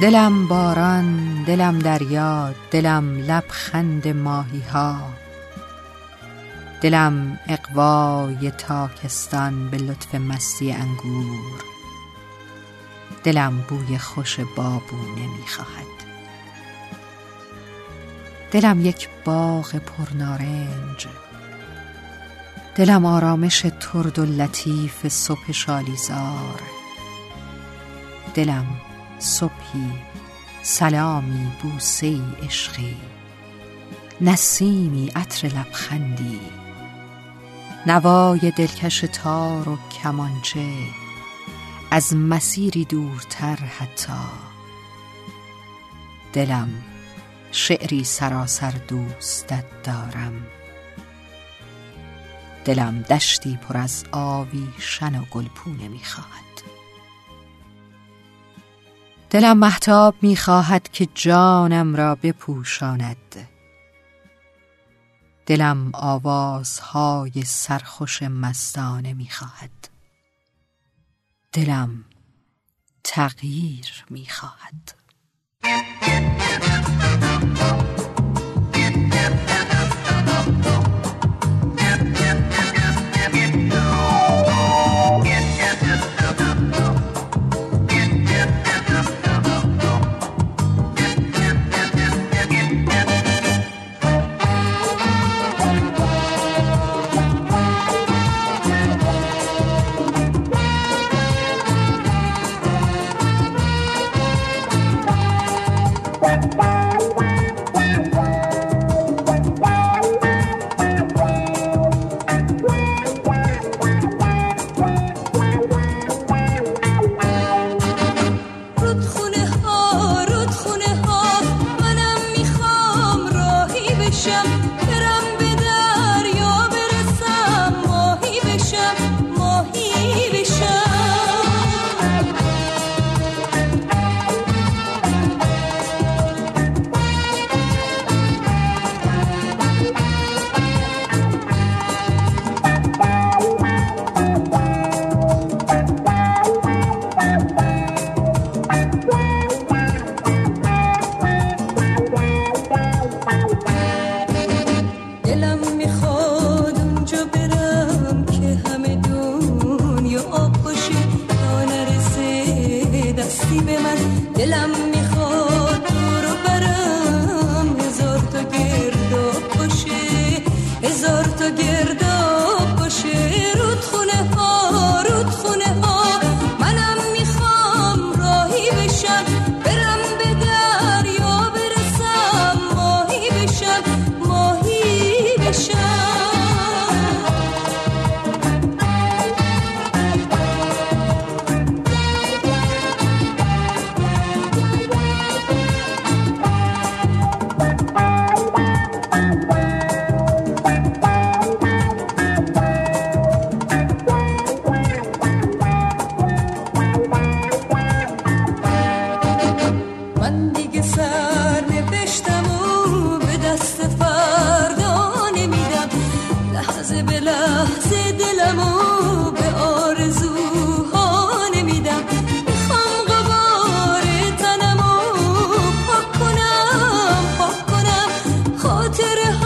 دلم باران دلم دریا دلم لبخند ماهی ها دلم اقوای تاکستان به لطف مستی انگور. دلم بوی خوش بابونه می‌خواهد. دلم یک باغ پرنارنج. دلم آرامش ترد و لطیف صبح شالیزار. دلم صبحی. سلامی بوسه عشقی. نسیمی عطر لبخندی. نوای دلکش تار و کمانچه. از مسیری دورتر حتی. دلم شعری سراسر دوستت دارم. دلم دشتی پر از آویشن و گلپونه می‌خواهد. دلم محتاب می‌خواهد که جانم را بپوشاند. دلم آوازهای سرخوش مستانه می‌خواهد. دلم تغییر می‌خواهد. salvation لم يخاف لحظه دلمو به آرزوها نمیدم. می‌خوام غبار تنمو پاک کنم پاک کنم. خاطره